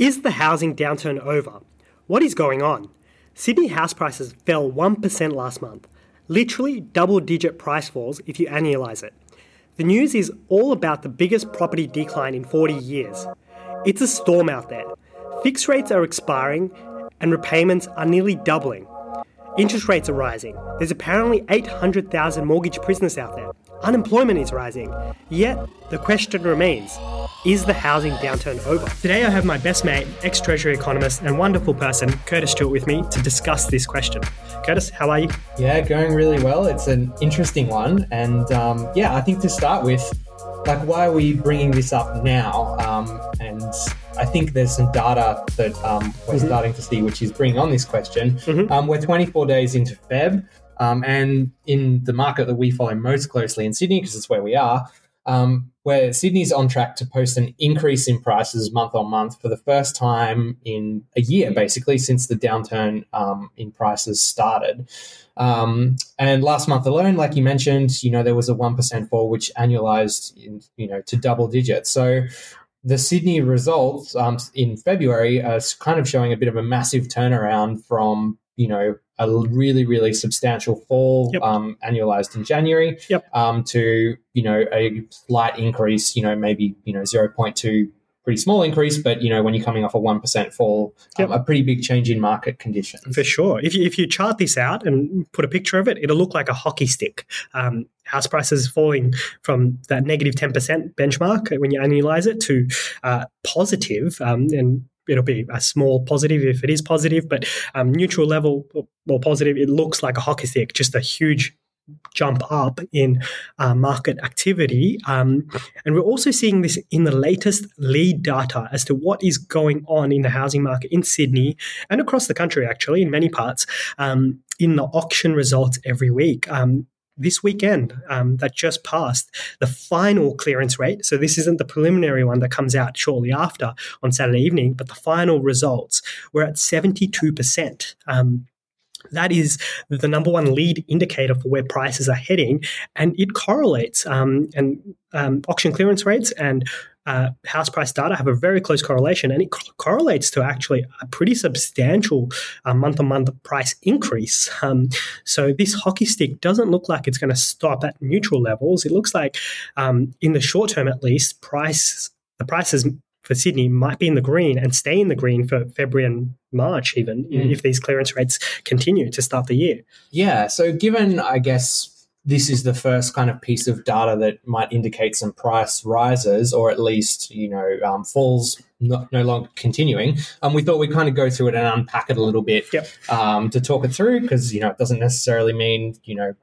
Is the housing downturn over? What is going on? Sydney house prices fell 1% last month, literally double digit price falls if you annualise it. The news is all about the biggest property decline in 40 years. It's a storm out there. Fixed rates are expiring and repayments are nearly doubling. Interest rates are rising. There's apparently 800,000 mortgage prisoners out there. Unemployment is rising. Yet, the question remains is the housing downturn over? Today, I have my best mate, ex Treasury economist, and wonderful person, Curtis Stewart, with me to discuss this question. Curtis, how are you? Yeah, going really well. It's an interesting one. And um, yeah, I think to start with, like, why are we bringing this up now? Um, and I think there's some data that um, we're mm-hmm. starting to see, which is bringing on this question. Mm-hmm. Um, we're 24 days into Feb. Um, and in the market that we follow most closely in Sydney, because it's where we are, um, where Sydney's on track to post an increase in prices month on month for the first time in a year, basically, since the downturn um, in prices started. Um, and last month alone, like you mentioned, you know, there was a 1% fall, which annualized, in, you know, to double digits. So the Sydney results um, in February are kind of showing a bit of a massive turnaround from, you know, a really, really substantial fall yep. um, annualized in January yep. um, to, you know, a slight increase, you know, maybe, you know, 0.2 pretty small increase, but you know when you're coming off a one percent fall, yep. um, a pretty big change in market conditions. For sure. If you, if you chart this out and put a picture of it, it'll look like a hockey stick. Um, house prices falling from that negative negative ten percent benchmark when you annualize it to uh, positive, um, and it'll be a small positive if it is positive, but um, neutral level or positive, it looks like a hockey stick, just a huge jump up in uh, market activity. Um, and we're also seeing this in the latest lead data as to what is going on in the housing market in Sydney and across the country, actually, in many parts, um, in the auction results every week. Um, this weekend um, that just passed the final clearance rate. So this isn't the preliminary one that comes out shortly after on Saturday evening, but the final results were at 72%. Um, that is the number one lead indicator for where prices are heading, and it correlates. Um, and um, auction clearance rates and uh, house price data have a very close correlation, and it co- correlates to actually a pretty substantial month on month price increase. Um, so this hockey stick doesn't look like it's going to stop at neutral levels. It looks like, um, in the short term at least, price the prices for Sydney might be in the green and stay in the green for February and March, even mm. if these clearance rates continue to start the year. Yeah. So, given, I guess, this is the first kind of piece of data that might indicate some price rises or at least you know um, falls not, no longer continuing um, we thought we'd kind of go through it and unpack it a little bit yep. um, to talk it through because you know it doesn't necessarily mean you know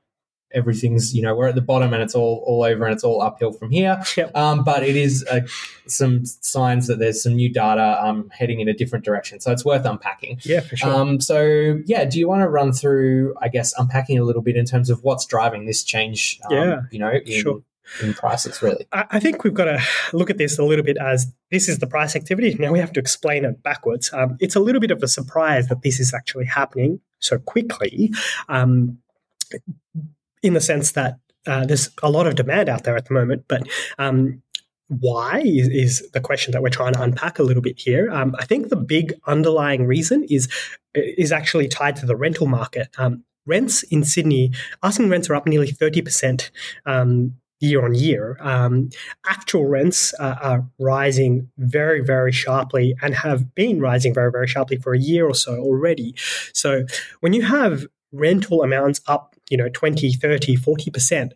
everything's you know we're at the bottom and it's all all over and it's all uphill from here. Yep. um, but it is uh, some signs that there's some new data um, heading in a different direction. So it's worth unpacking. Yeah for sure. Um, so yeah do you want to run through i guess unpacking a little bit in terms of what's driving this change um, yeah you know in, sure. in prices really? I think we've got to look at this a little bit as this is the price activity. Now we have to explain it backwards. Um, it's a little bit of a surprise that this is actually happening so quickly. Um, in the sense that uh, there's a lot of demand out there at the moment, but um, why is, is, the question that we're trying to unpack a little bit here. Um, I think the big underlying reason is is actually tied to the rental market. Um, rents in Sydney, asking rents are up nearly thirty percent. Um, year on year, um, actual rents uh, are rising very, very sharply and have been rising very, very sharply for a year or so already. So, when you have rental amounts up you know 20 30 40%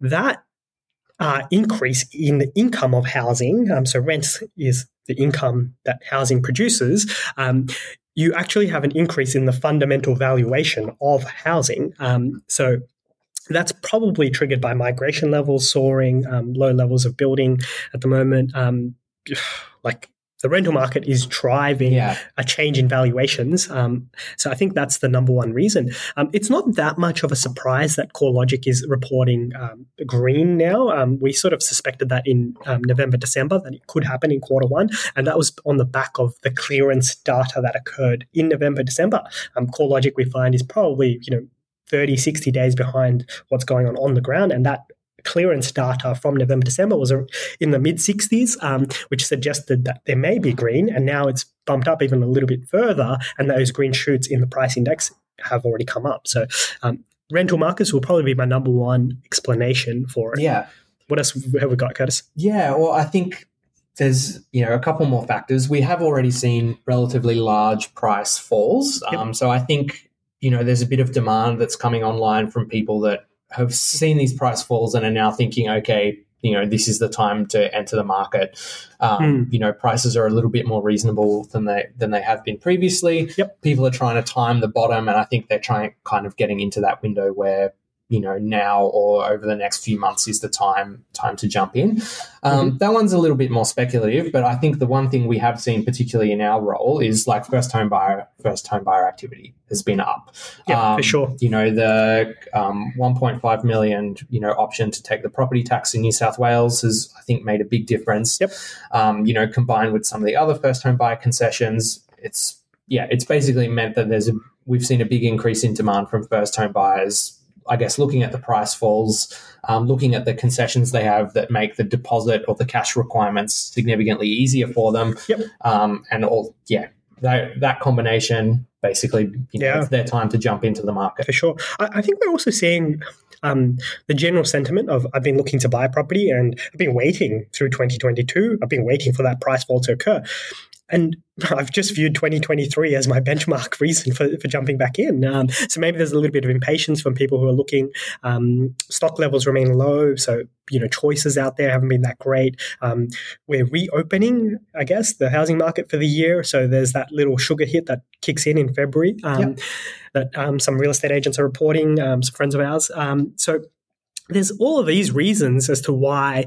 that uh, increase in the income of housing um, so rents is the income that housing produces um, you actually have an increase in the fundamental valuation of housing um, so that's probably triggered by migration levels soaring, um, low levels of building at the moment. Um, like the rental market is driving yeah. a change in valuations. Um, so I think that's the number one reason. Um, it's not that much of a surprise that CoreLogic is reporting um, green now. Um, we sort of suspected that in um, November, December that it could happen in quarter one, and that was on the back of the clearance data that occurred in November, December. Um, CoreLogic we find is probably you know 30, 60 days behind what's going on on the ground, and that clearance data from November, December was in the mid 60s, um, which suggested that there may be green, and now it's bumped up even a little bit further, and those green shoots in the price index have already come up. So, um, rental markets will probably be my number one explanation for it. Yeah. What else have we got, Curtis? Yeah, well, I think there's you know a couple more factors. We have already seen relatively large price falls, yep. um, so I think you know there's a bit of demand that's coming online from people that have seen these price falls and are now thinking, okay, you know, this is the time to enter the market. Um, mm. You know, prices are a little bit more reasonable than they than they have been previously. Yep. People are trying to time the bottom, and I think they're trying kind of getting into that window where you know now or over the next few months is the time time to jump in. Um, mm-hmm. That one's a little bit more speculative, but I think the one thing we have seen, particularly in our role, is like first home buyer first home buyer activity has been up. Yeah, um, for sure. You know the um, 1.5 million you know option to take the property tax in New South Wales has I think made a big difference. Yep. Um, you know combined with some of the other first home buyer concessions, it's yeah, it's basically meant that there's a we've seen a big increase in demand from first home buyers I guess looking at the price falls, um, looking at the concessions they have that make the deposit or the cash requirements significantly easier for them. Yep. Um, and all, yeah, that, that combination basically, you know, yeah. it's their time to jump into the market. For sure. I, I think we're also seeing um, the general sentiment of I've been looking to buy property and I've been waiting through 2022. I've been waiting for that price fall to occur. And I've just viewed 2023 as my benchmark reason for, for jumping back in. Um, so maybe there's a little bit of impatience from people who are looking. Um, stock levels remain low, so you know choices out there haven't been that great. Um, we're reopening, I guess, the housing market for the year. So there's that little sugar hit that kicks in in February um, yep. that um, some real estate agents are reporting. Um, some friends of ours. so there's all of these reasons as to why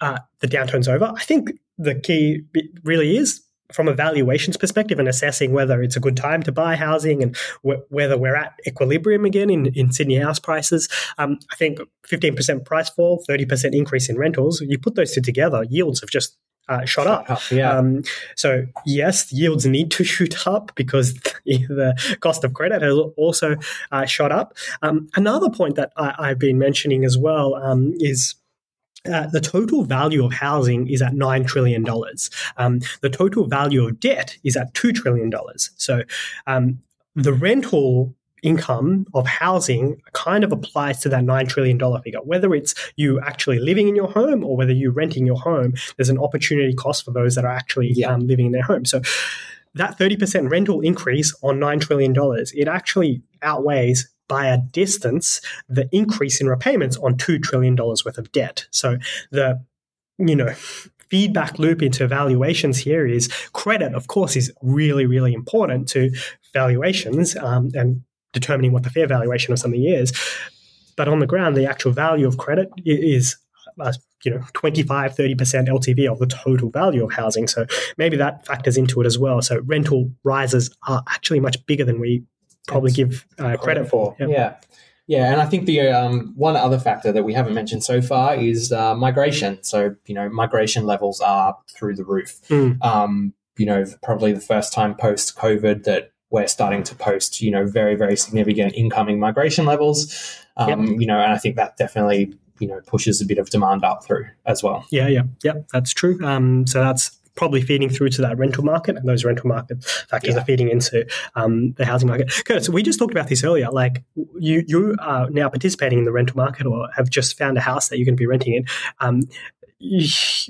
uh, the downturn's over. I think the key really is from a valuations perspective and assessing whether it's a good time to buy housing and wh- whether we're at equilibrium again in, in Sydney house prices. Um, I think 15% price fall, 30% increase in rentals, you put those two together, yields have just uh, shot up. up yeah. Um, so yes, yields need to shoot up because the cost of credit has also uh, shot up. Um, another point that I, have been mentioning as well um, is uh, the total value of housing is at $9 trillion. Um, the total value of debt is at $2 trillion. So um, the rental income of housing kind of applies to that $9 trillion figure. Whether it's you actually living in your home or whether you're renting your home, there's an opportunity cost for those that are actually yeah. um, living in their home. So that 30% rental increase on $9 trillion, it actually outweighs by a distance the increase in repayments on $2 trillion worth of debt. So the, you know, feedback loop into valuations here is credit, of course, is really, really important to valuations um, and determining what the fair valuation of something is. But on the ground, the actual value of credit is uh, you know 25 30% ltv of the total value of housing so maybe that factors into it as well so rental rises are actually much bigger than we probably give uh, credit for. Yeah. yeah. yeah. and I think the um, one other factor that we haven't mentioned so far is uh, migration. So you know, migration levels are through the roof. Mm. Um, you know, probably the first time post COVID that we're starting to post, you know, very very significant incoming migration levels. Um, yep. You know, and I think that definitely you know pushes a bit of demand up through as well. Yeah, yeah, yeah, that's true. Um, so that's probably feeding through to that rental market, and those rental market factors yeah. are feeding into um, the housing market. Curtis, we just talked about this earlier. Like you, you are now participating in the rental market, or have just found a house that you're going to be renting in. Um,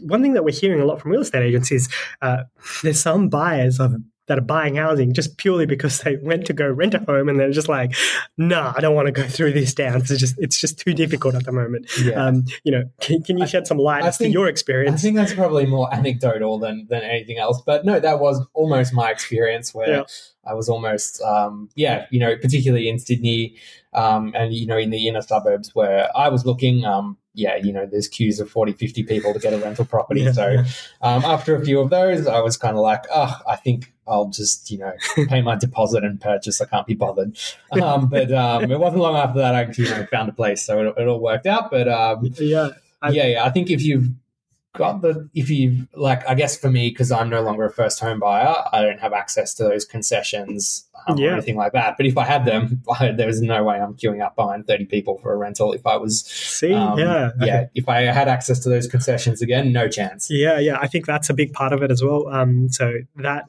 one thing that we're hearing a lot from real estate agents is uh, there's some buyers of that are buying housing just purely because they went to go rent a home and they're just like, nah, I don't want to go through this dance. It's just it's just too difficult at the moment. Yeah. Um, you know, can, can you shed some light I as think, to your experience? I think that's probably more anecdotal than than anything else. But no, that was almost my experience where yeah. I was almost um, yeah, you know, particularly in Sydney um, and you know in the inner suburbs where I was looking. Um, yeah, you know, there's queues of 40, 50 people to get a rental property. Yeah. So um, after a few of those, I was kind of like, oh, I think I'll just, you know, pay my deposit and purchase. I can't be bothered. Um, but um, it wasn't long after that I, you know, found a place. So it, it all worked out. But um, yeah, I, yeah, yeah. I think if you've got the if you like i guess for me because i'm no longer a first home buyer i don't have access to those concessions um, Yeah. or anything like that but if i had them I, there was no way i'm queuing up behind 30 people for a rental if i was See, um, yeah, yeah if i had access to those concessions again no chance Yeah, yeah, I think that's a big part of it as well. Um, so that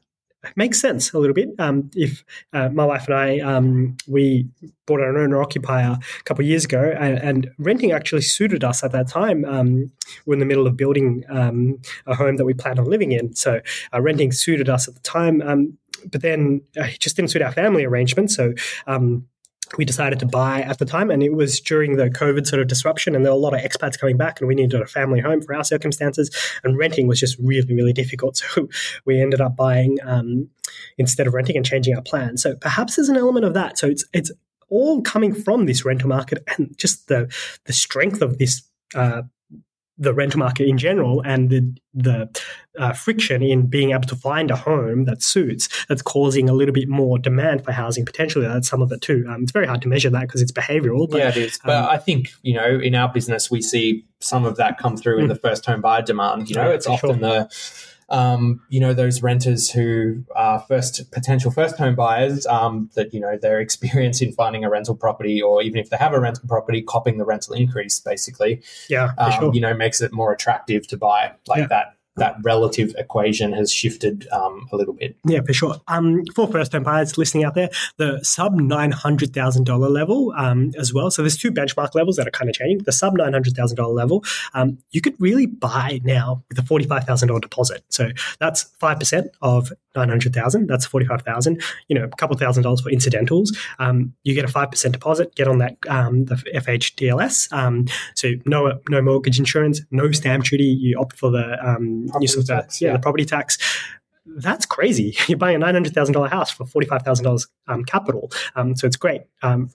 makes sense a little bit. Um, if uh, my wife and I um, we bought an owner occupier a couple of years ago, and, and renting actually suited us at that time. Um, we're in the middle of building um, a home that we plan on living in, so uh, renting suited us at the time. Um, but then uh, it just didn't suit our family arrangement, so. Um, we decided to buy at the time, and it was during the COVID sort of disruption, and there were a lot of expats coming back, and we needed a family home for our circumstances, and renting was just really, really difficult. So we ended up buying um, instead of renting and changing our plan. So perhaps there's an element of that. So it's it's all coming from this rental market and just the the strength of this. Uh, the rental market in general and the the uh, friction in being able to find a home that suits that's causing a little bit more demand for housing potentially that's some of it too um, it's very hard to measure that because it's behavioral but yeah, it is. But um, I think you know, in our business, we see some of that come through in the first home buyer demand. You know, Hmm. Yeah, it's often the um, you know those renters who are first potential first home buyers um, that you know their experience in finding a rental property, or even if they have a rental property, copping the rental increase, basically, yeah um, sure you know, makes it more attractive to buy. Like Yeah. that that relative equation has shifted um, a little bit. Yeah, for sure. Um, for first time buyers listening out there, the sub nine hundred thousand dollar level um, as well. So there's two benchmark levels that are kind of changing. The sub nine hundred thousand dollar level, um, you could really buy now with a forty five thousand dollar deposit. So that's five percent of nine hundred thousand. That's forty five thousand. You know, a couple thousand dollars for incidentals. Um, you get a five percent deposit. Get on that um, the FHDLS. Um, so no no mortgage insurance, no stamp duty. You opt for the um, Property use of the tax, yeah, the property tax that's crazy. You're buying a nine hundred thousand dollar house for forty five thousand dollars um, capital. Um, so it's great. Um,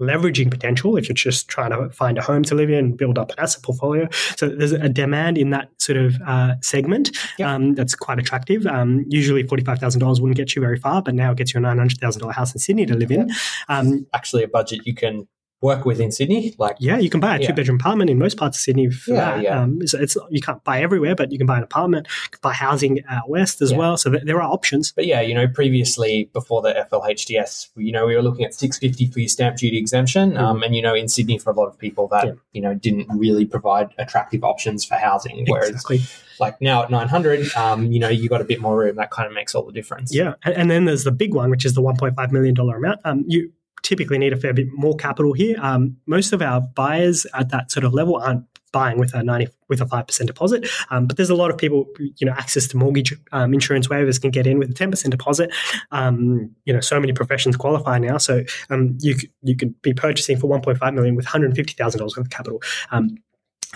leveraging potential if you're just trying to find a home to live in, build up an asset portfolio. So there's a demand in that sort of uh, segment Yep. um, that's quite attractive. Um, usually forty five thousand dollars wouldn't get you very far, but now it gets you a nine hundred thousand dollar house in Sydney to live in. Um, Actually, a budget you can work with in Sydney, like yeah, you can buy a Yeah. two bedroom apartment in most parts of Sydney for Yeah, that. yeah. Um, so it's you can't buy everywhere, but you can buy an apartment, buy housing out west as Yeah. well. So th- there are options. But yeah, you know, previously before the FLHDS, you know, we were looking at six fifty for your stamp duty exemption, um, and you know, in Sydney for a lot of people that Yeah. you know didn't really provide attractive options for housing. Whereas, Exactly. like now at nine hundred, um, you know, you got a bit more room. That kind of makes all the difference. Yeah, and, and then there's the big one, which is the 1.5 million dollar amount. Um, you typically need a fair bit more capital here. Um, most of our buyers at that sort of level aren't buying with a 90 with a 5% deposit. Um, but there's a lot of people you know access to mortgage um, insurance waivers can get in with a 10% deposit. Um, you know so many professions qualify now. So um, you you could be purchasing for 1.5 million with $150,000 worth of capital. Um,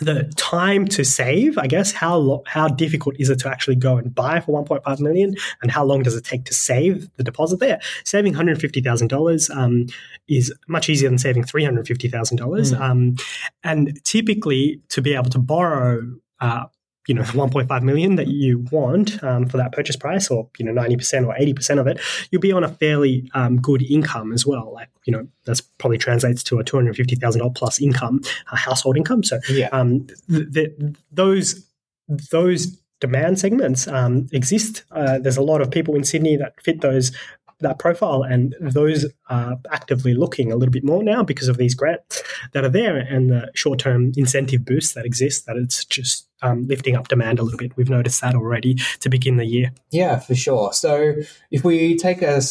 the time to save, I guess, how lo- how difficult is it to actually go and buy for 1.5 million, and how long does it take to save the deposit there? Saving 150 thousand dollars um, is much easier than saving 350 thousand dollars, Mm. um, and typically to be able to borrow. Uh, you know, the 1.5 million that you want um, for that purchase price, or you know, 90% or 80% of it, you'll be on a fairly um, good income as well. Like, you know, that's probably translates to a $250,000 plus income, uh, household income. So yeah, um, th- th- those those demand segments um, exist. Uh, there's a lot of people in Sydney that fit those that profile, and those are actively looking a little bit more now because of these grants that are there and the short term incentive boosts that exist. That it's just um, lifting up demand a little bit. We've noticed that already to begin the year. yeah, for sure. So if we take a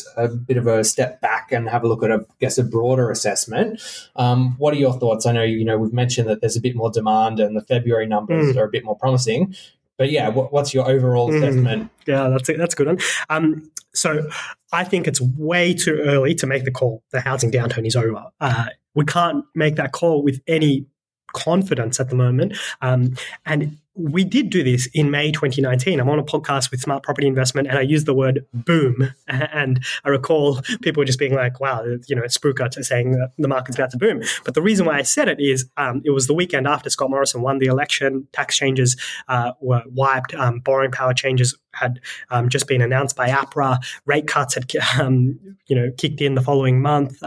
bit of a step back and have a look at, a, I guess, a broader assessment, um, what are your thoughts? I know you know we've mentioned that there's a bit more demand and the February numbers Mm. are a bit more promising. But yeah, what, what's your overall Mm. assessment? Yeah, that's a, that's a good one. Um, so I think it's way too early to make the call. The housing downturn is over. Uh, we can't make that call with any confidence at the moment. Um, and we did do this in May 2019. I'm on a podcast with Smart Property Investment, and I used the word boom. And I recall people just being like, "Wow, you know, spruiker to saying that the market's about to boom." But the reason why I said it is um, it was the weekend after Scott Morrison won the election. Tax changes uh, were wiped. Um, borrowing power changes had um, just been announced by APRA. Rate cuts had um, you know kicked in the following month.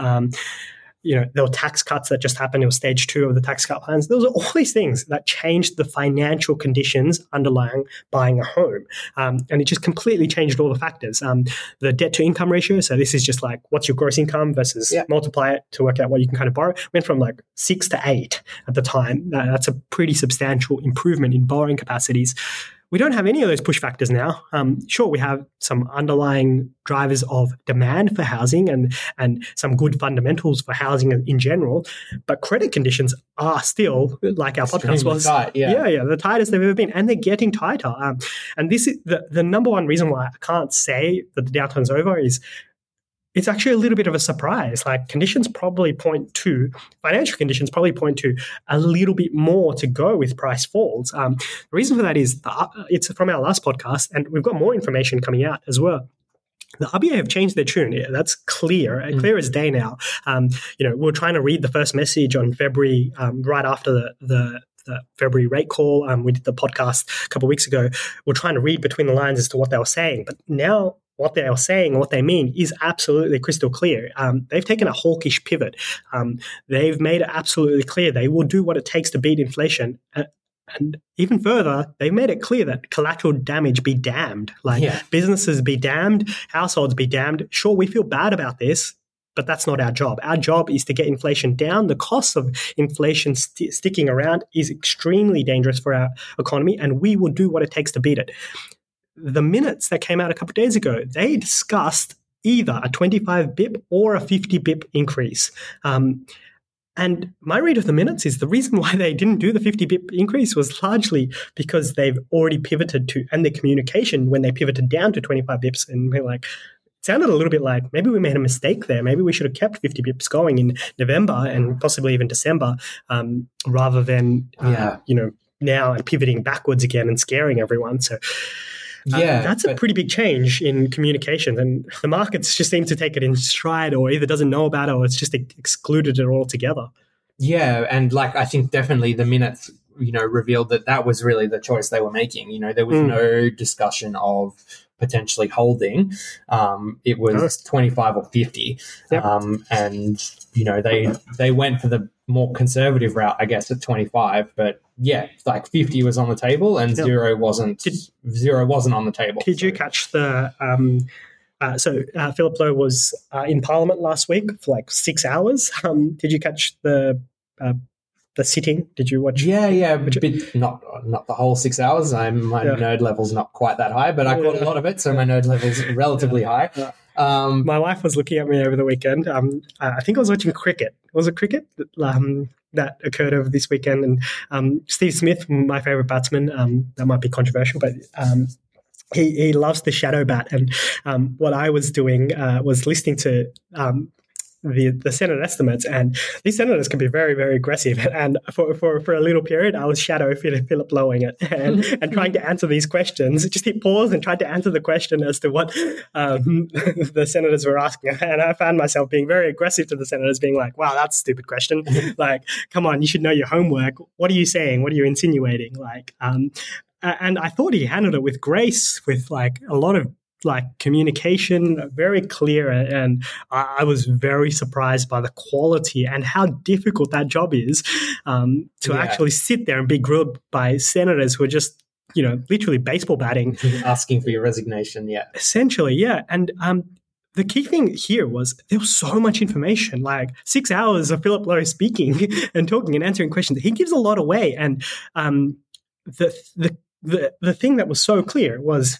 You know, there were tax cuts that just happened. It was stage two of the tax cut plans. Those are all these things that changed the financial conditions underlying buying a home. Um, and it just completely changed all the factors. Um, the debt to income ratio, so this is just like what's your gross income versus yeah. multiply it to work out what you can kind of borrow, went from like six to eight at the time. That's a pretty substantial improvement in borrowing capacities. We don't have any of those push factors now. Um, sure, we have some underlying drivers of demand for housing and and some good fundamentals for housing in general, but credit conditions are still like our Extremely podcast was. Tight, yeah. yeah, yeah, the tightest they've ever been, and they're getting tighter. Um, and this is the the number one reason why I can't say that the downturn's over is it's actually a little bit of a surprise. Like conditions probably point to financial conditions probably point to a little bit more to go with price falls. Um, the reason for that is the, uh, it's from our last podcast, and we've got more information coming out as well the RBA have changed their tune. Yeah, that's clear, mm. clear as day now. Um, you know, we are trying to read the first message on February, um, right after the, the the February rate call. Um, we did the podcast a couple of weeks ago. We're trying to read between the lines as to what they were saying. But now what they are saying, and what they mean, is absolutely crystal clear. Um, they've taken a hawkish pivot. Um, they've made it absolutely clear they will do what it takes to beat inflation. Uh, and even further, they've made it clear that collateral damage be damned. Like yeah. businesses be damned, households be damned. Sure, we feel bad about this, but that's not our job. Our job is to get inflation down. The cost of inflation st- sticking around is extremely dangerous for our economy, and we will do what it takes to beat it the minutes that came out a couple of days ago, they discussed either a 25 bip or a 50 bip increase. Um, and my read of the minutes is the reason why they didn't do the 50 bip increase was largely because they've already pivoted to, and the communication when they pivoted down to 25 bips, and we're like, sounded a little bit like maybe we made a mistake there. Maybe we should have kept 50 bips going in November and possibly even December um, rather than, uh, yeah. you know, now and pivoting backwards again and scaring everyone. So, yeah, um, that's a pretty big change in communication, and the markets just seem to take it in stride, or either doesn't know about it, or it's just excluded it altogether. Yeah, and like I think definitely the minutes you know revealed that that was really the choice they were making. You know, there was mm. no discussion of potentially holding. Um, it was twenty five or fifty, yep. um, and you know they they went for the more conservative route, I guess, at twenty five, but yeah, like fifty was on the table and yep. zero wasn't. Did, zero wasn't on the table. Did so. you catch the? Um, uh, so uh, Philip Lowe was uh, in Parliament last week for like six hours. Um, did you catch the uh, the sitting? Did you watch? Yeah, yeah, bit, not not the whole six hours. I'm my yeah. nerd level's not quite that high, but I caught yeah. a lot of it, so my nerd level's relatively high. Um, my wife was looking at me over the weekend. Um, I think I was watching cricket. It was it cricket? Um, that occurred over this weekend. And um, Steve Smith, my favorite batsman, um, that might be controversial, but um, he, he loves the shadow bat. And um, what I was doing uh, was listening to um, the, the Senate estimates, and these senators can be very, very aggressive. And for, for, for a little period, I was shadow Philip blowing it and, and trying to answer these questions. Just hit pause and tried to answer the question as to what um, the senators were asking. And I found myself being very aggressive to the senators, being like, wow, that's a stupid question. like, come on, you should know your homework. What are you saying? What are you insinuating? Like, um, and I thought he handled it with grace, with like a lot of like communication very clear and I, was very surprised by the quality and how difficult that job is um, to yeah. actually sit there and be grilled by senators who are just you know literally baseball batting asking for your resignation yeah essentially yeah and um, the key thing here was there was so much information, like six hours of Philip Lowe speaking and talking and answering questions. He gives a lot away, and um, the the the the thing that was so clear was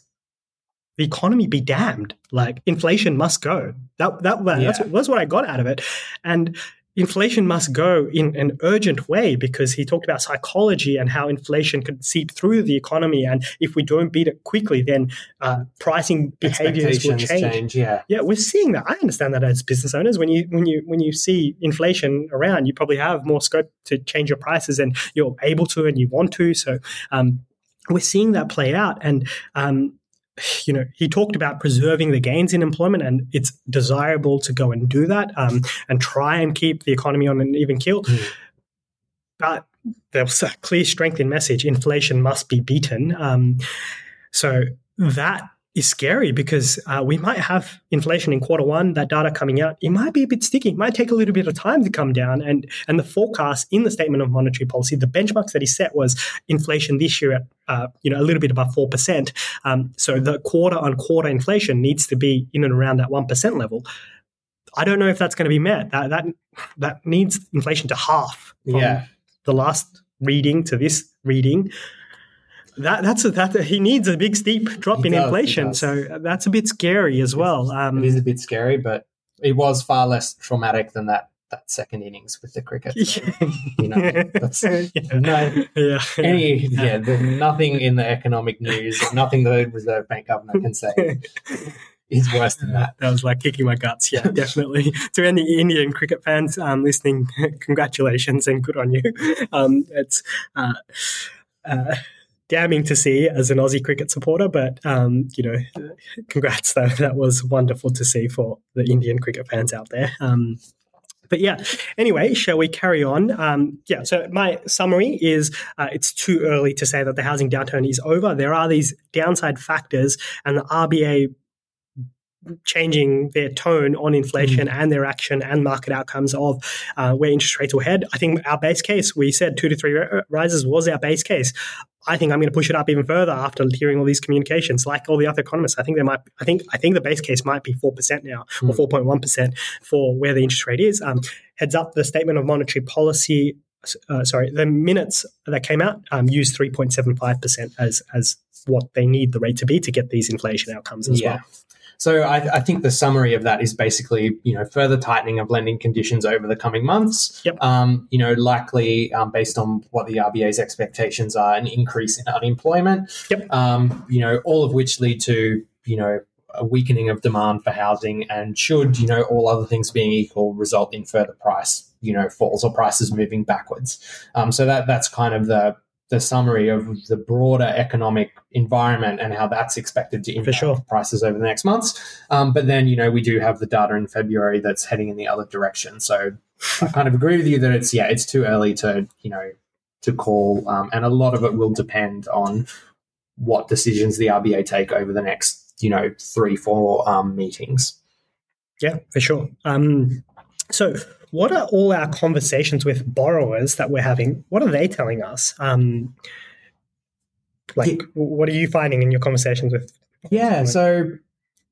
the economy be damned. Like inflation must go. That that yeah. that's, that's what I got out of it, and inflation must go in an urgent way because he talked about psychology and how inflation could seep through the economy, and if we don't beat it quickly, then uh, pricing behaviors will change. change. Yeah, yeah, we're seeing that. I understand that as business owners, when you when you when you see inflation around, you probably have more scope to change your prices, and you're able to and you want to. So. Um, we're seeing that play out, and um, you know, he talked about preserving the gains in employment, and it's desirable to go and do that um, and try and keep the economy on an even keel. Mm. But was a clear strength in message: inflation must be beaten. Um, so that is scary because uh, we might have inflation in quarter one. That data coming out, it might be a bit sticky. It might take a little bit of time to come down. And and the forecast in the statement of monetary policy, the benchmarks that he set was inflation this year at uh, you know a little bit above four percent. Um, so the quarter on quarter inflation needs to be in and around that one percent level. I don't know if that's going to be met. That that that needs inflation to half. Yeah. The last reading to this reading that that's a, that he needs a big steep drop He in does, inflation. So that's a bit scary as well. Um, it is a bit scary, but it was far less traumatic than that that second innings with the cricket. So, you know, that's yeah. no yeah. any yeah. There's nothing in the economic news, nothing the Reserve Bank governor can say is worse than that. That was like kicking my guts. Yeah, definitely. to any Indian cricket fans um, listening, congratulations and good on you. Um, it's uh, uh, damning to see as an Aussie cricket supporter, but um, you know, congrats though. That was wonderful to see for the Indian cricket fans out there. Um, but yeah, anyway, shall we carry on? Um, yeah, so my summary is uh, it's too early to say that the housing downturn is over. There are these downside factors, and the RBA changing their tone on inflation and their action and market outcomes of uh, where interest rates will head. I think our base case, we said two to three rises was our base case. I think I'm going to push it up even further after hearing all these communications. Like all the other economists, I think there might. I think I think the base case might be four percent now, or Mm. four point one percent for where the interest rate is. Um, heads up, the statement of monetary policy. Uh, sorry, the minutes that came out um, used three point seven five percent as as what they need the rate to be to get these inflation outcomes as Yeah. well. So I, I think the summary of that is basically, you know, further tightening of lending conditions over the coming months. Yep. Um, you know, likely um, based on what the RBA's expectations are, an increase in unemployment. Yep. Um, you know, all of which lead to, you know, a weakening of demand for housing, and should you know all other things being equal, result in further price, you know, falls or prices moving backwards. Um, so that that's kind of the the summary of the broader economic environment and how that's expected to impact sure. prices over the next months. Um, but then, you know, we do have the data in February that's heading in the other direction. So I kind of agree with you that it's, yeah, it's too early to, you know, to call. Um, and a lot of it will depend on what decisions the RBA take over the next, you know, three, four um, meetings. Yeah, for sure. Um, so, what are all our conversations with borrowers that we're having? What are they telling us? Um, like, Yeah. what are you finding in your conversations with? Yeah. So,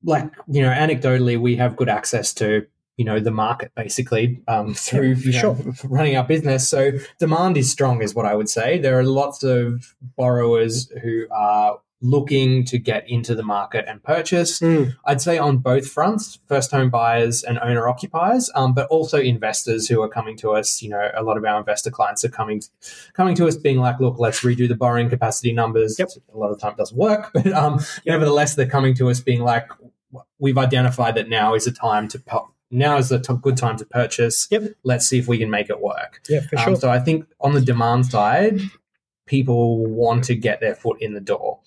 like, you know, anecdotally, we have good access to, you know, the market basically um, through for you know, running our business. So, demand is strong, is what I would say. There are lots of borrowers who are looking to get into the market and purchase. Mm, I'd say on both fronts, first home buyers and owner occupiers, um, but also investors who are coming to us. You know, a lot of our investor clients are coming coming to us being like, look, let's redo the borrowing capacity numbers. Yep. A lot of the time it doesn't work, but um, nevertheless, they're coming to us being like, we've identified that now is a time to pu- now is a t- good time to purchase. Yep. Let's see if we can make it work. yeah, for Um, sure. so I think on the demand side, people want to get their foot in the door.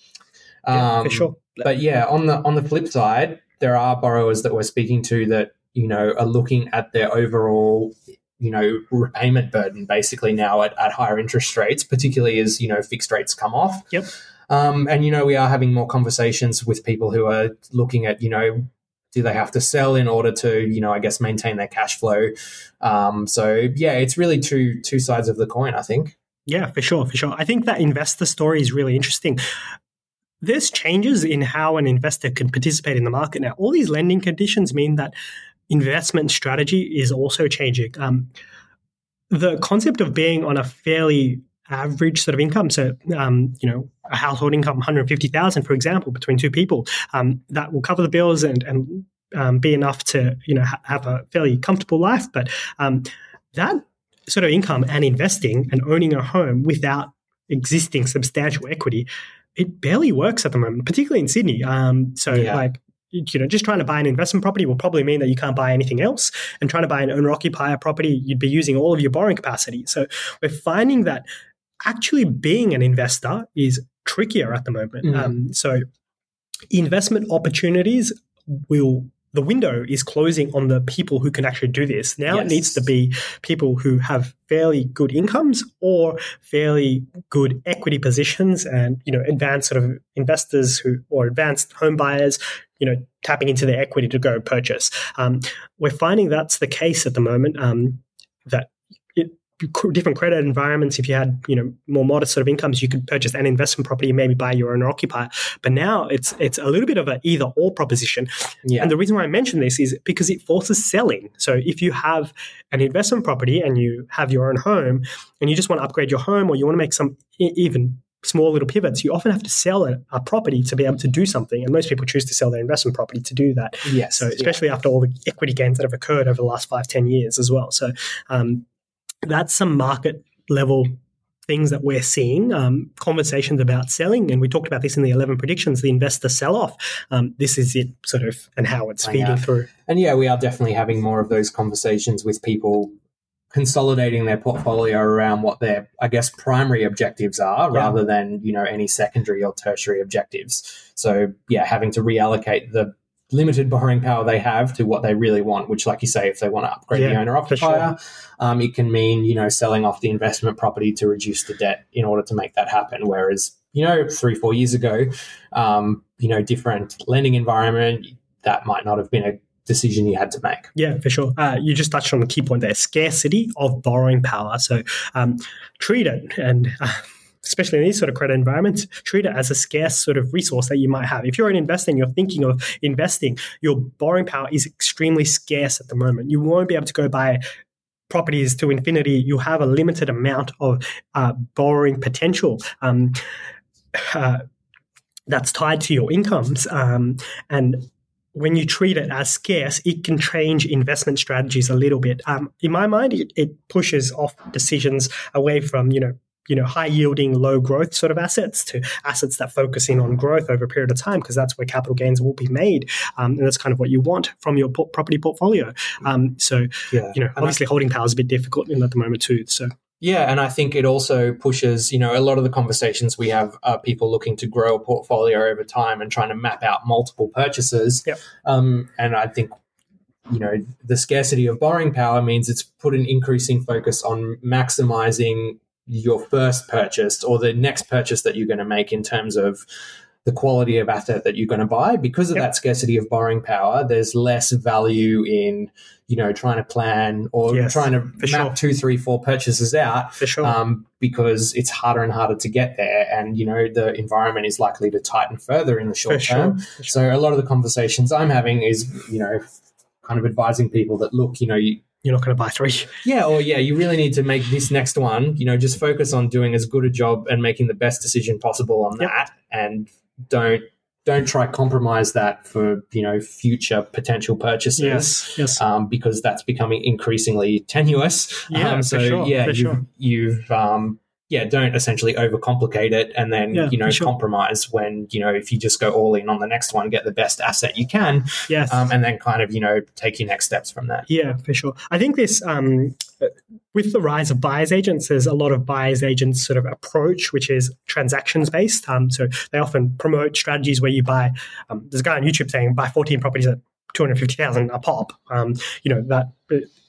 Yeah, Um, for sure. but yeah, on the on the flip side, there are borrowers that we're speaking to that you know are looking at their overall you know repayment burden basically now at, at higher interest rates, particularly as you know fixed rates come off. Yep. Um, and you know we are having more conversations with people who are looking at you know do they have to sell in order to you know I guess maintain their cash flow. Um, so yeah, it's really two two sides of the coin. I think. Yeah, for sure, for sure. I think that investor story is really interesting. There's changes in how an investor can participate in the market now. All these lending conditions mean that investment strategy is also changing. Um, the concept of being on a fairly average sort of income, so um, you know, a household income 150,000, for example, between two people, um, that will cover the bills and and um, be enough to you know ha- have a fairly comfortable life. But um, that sort of income and investing and owning a home without existing substantial equity, it barely works at the moment, particularly in Sydney. Um, so, Yeah. like, you know, just trying to buy an investment property will probably mean that you can't buy anything else. And trying to buy an owner occupier property, you'd be using all of your borrowing capacity. So, we're finding that actually being an investor is trickier at the moment. Mm. Um, so, investment opportunities will the window is closing on the people who can actually do this. Now Yes. it needs to be people who have fairly good incomes or fairly good equity positions and, you know, advanced sort of investors who, or advanced home buyers, you know, tapping into their equity to go purchase. Um, we're finding that's the case at the moment. Um, that different credit environments, if you had you know more modest sort of incomes, you could purchase an investment property and maybe buy your own occupier. But now it's it's a little bit of an either or proposition. Yeah. And the reason why I mention this is because it forces selling. So if you have an investment property and you have your own home and you just want to upgrade your home or you want to make some even small little pivots, you often have to sell a, a property to be able to do something. And most people choose to sell their investment property to do that. yes. So especially after all the equity gains that have occurred over the last five, ten years as well. So um, that's some market level things that we're seeing, um, conversations about selling. And we talked about this in the 11 predictions, the investor sell off. Um, this is it sort of and how it's feeding through. And yeah, we are definitely having more of those conversations with people consolidating their portfolio around what their, I guess, primary objectives are Yeah. rather than, you know, any secondary or tertiary objectives. So yeah, having to reallocate the limited borrowing power they have to what they really want, which like you say, if they want to upgrade the owner for sure. occupier, um, it can mean, you know, selling off the investment property to reduce the debt in order to make that happen. Whereas, you know, three, four years ago, um, you know, different lending environment, that might not have been a decision you had to make. Yeah, for sure. Uh, you just touched on the key point there scarcity of borrowing power. So um, treat it, and uh, especially in these sort of credit environments, treat it as a scarce sort of resource that you might have. If you're an investor and you're thinking of investing, your borrowing power is extremely scarce at the moment. You won't be able to go buy properties to infinity. You have a limited amount of uh, borrowing potential. Um, uh, that's tied to your incomes. Um, and when you treat it as scarce, it can change investment strategies a little bit. Um, in my mind, it, it pushes off decisions away from you know you know high yielding, low growth sort of assets to assets that focus in on growth over a period of time because that's where capital gains will be made, um, and that's kind of what you want from your por- property portfolio. Um, so Yeah. you know, And I- obviously, holding power is a bit difficult in at the moment too. So Yeah, and I think it also pushes, you know, a lot of the conversations we have are people looking to grow a portfolio over time and trying to map out multiple purchases. Yep. Um, and I think, you know, the scarcity of borrowing power means it's put an increasing focus on maximizing your first purchase or the next purchase that you're going to make in terms of the quality of asset that you're going to buy because of Yep. that scarcity of borrowing power there's less value in you know trying to plan or Yes, trying to map sure. two three four purchases out for sure, um, because it's harder and harder to get there and you know the environment is likely to tighten further in the short for term sure. so a lot of the conversations i'm having is you know kind of advising people that look you know you, You're not going to buy three. yeah or yeah you really need to make this next one you know just focus on doing as good a job and making the best decision possible on Yep. that and don't don't try compromise that for you know future potential purchases Yes, yes. um, because that's becoming increasingly tenuous. Yeah, um, so sure, yeah, you've, sure. you've um, yeah, don't essentially overcomplicate it and then Yeah, you know sure. compromise when you know if you just go all in on the next one, get the best asset you can, yes. um, and then kind of you know take your next steps from that. Yeah, for sure. I think this, um, with the rise of buyers agents, there's a lot of buyers agents sort of approach, which is transactions based. Um, so they often promote strategies where you buy. Um, there's a guy on YouTube saying buy 14 properties at 250,000 a pop. Um, you know that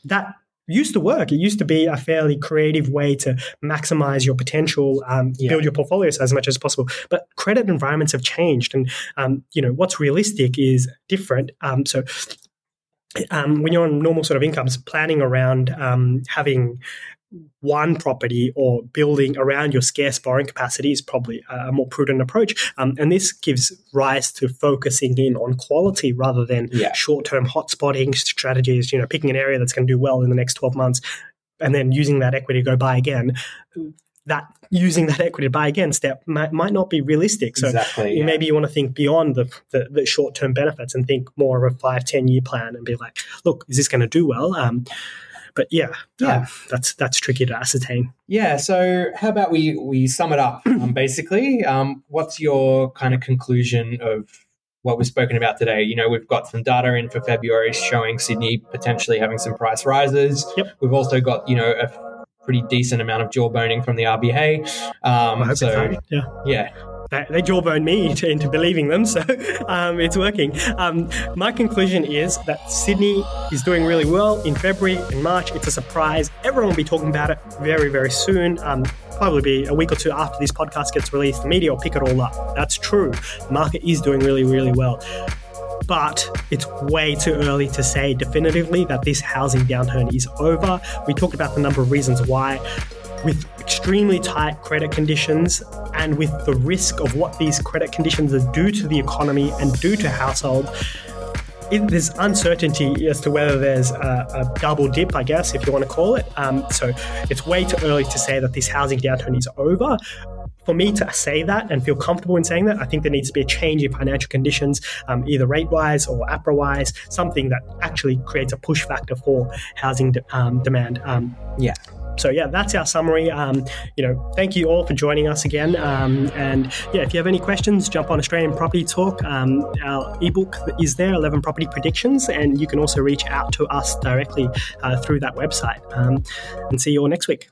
that used to work. It used to be a fairly creative way to maximize your potential, um, Yeah. build your portfolios as much as possible. But credit environments have changed, and um, you know what's realistic is different. Um, so um, when you're on normal sort of incomes, planning around um, having one property or building around your scarce borrowing capacity is probably a more prudent approach. Um, and this gives rise to focusing in on quality rather than Yeah. short-term hotspotting strategies. You know, picking an area that's going to do well in the next 12 months, and then using that equity to go buy again. That using that equity to buy again step might, might not be realistic. So exactly. yeah. maybe you want to think beyond the, the, the short term benefits and think more of a five, 10 year plan and be like, look, is this going to do well? Um, but yeah, Yeah. um, that's that's tricky to ascertain. Yeah. So, how about we we sum it up? Um, basically, um, what's your kind of conclusion of what we've spoken about today? You know, we've got some data in for February showing Sydney potentially having some price rises. Yep. We've also got you know a pretty decent amount of jawboning from the RBA. I Um, hope so yeah, yeah. They, they jawbone me into, into, believing them, so um, it's working. Um, my conclusion is that Sydney is doing really well in February and March. It's a surprise. Everyone will be talking about it very, very soon. Um, probably be a week or two after this podcast gets released. The media will pick it all up. That's true. The market is doing really, really well but it's way too early to say definitively that this housing downturn is over. We talked about the number of reasons why. With extremely tight credit conditions and with the risk of what these credit conditions do to the economy and do to households, it, there's uncertainty as to whether there's a, a, double dip, I guess, if you want to call it. Um, so it's way too early to say that this housing downturn is over for me to say that and feel comfortable in saying that, I think there needs to be a change in financial conditions, um, either rate wise or APRA wise, something that actually creates a push factor for housing de- um, demand. Um, yeah. So yeah, that's our summary. Um, you know, thank you all for joining us again. Um, and yeah, if you have any questions, jump on Australian Property Talk. Um, our ebook is there, Eleven Property Predictions, and you can also reach out to us directly uh, through that website. Um, and see you all next week.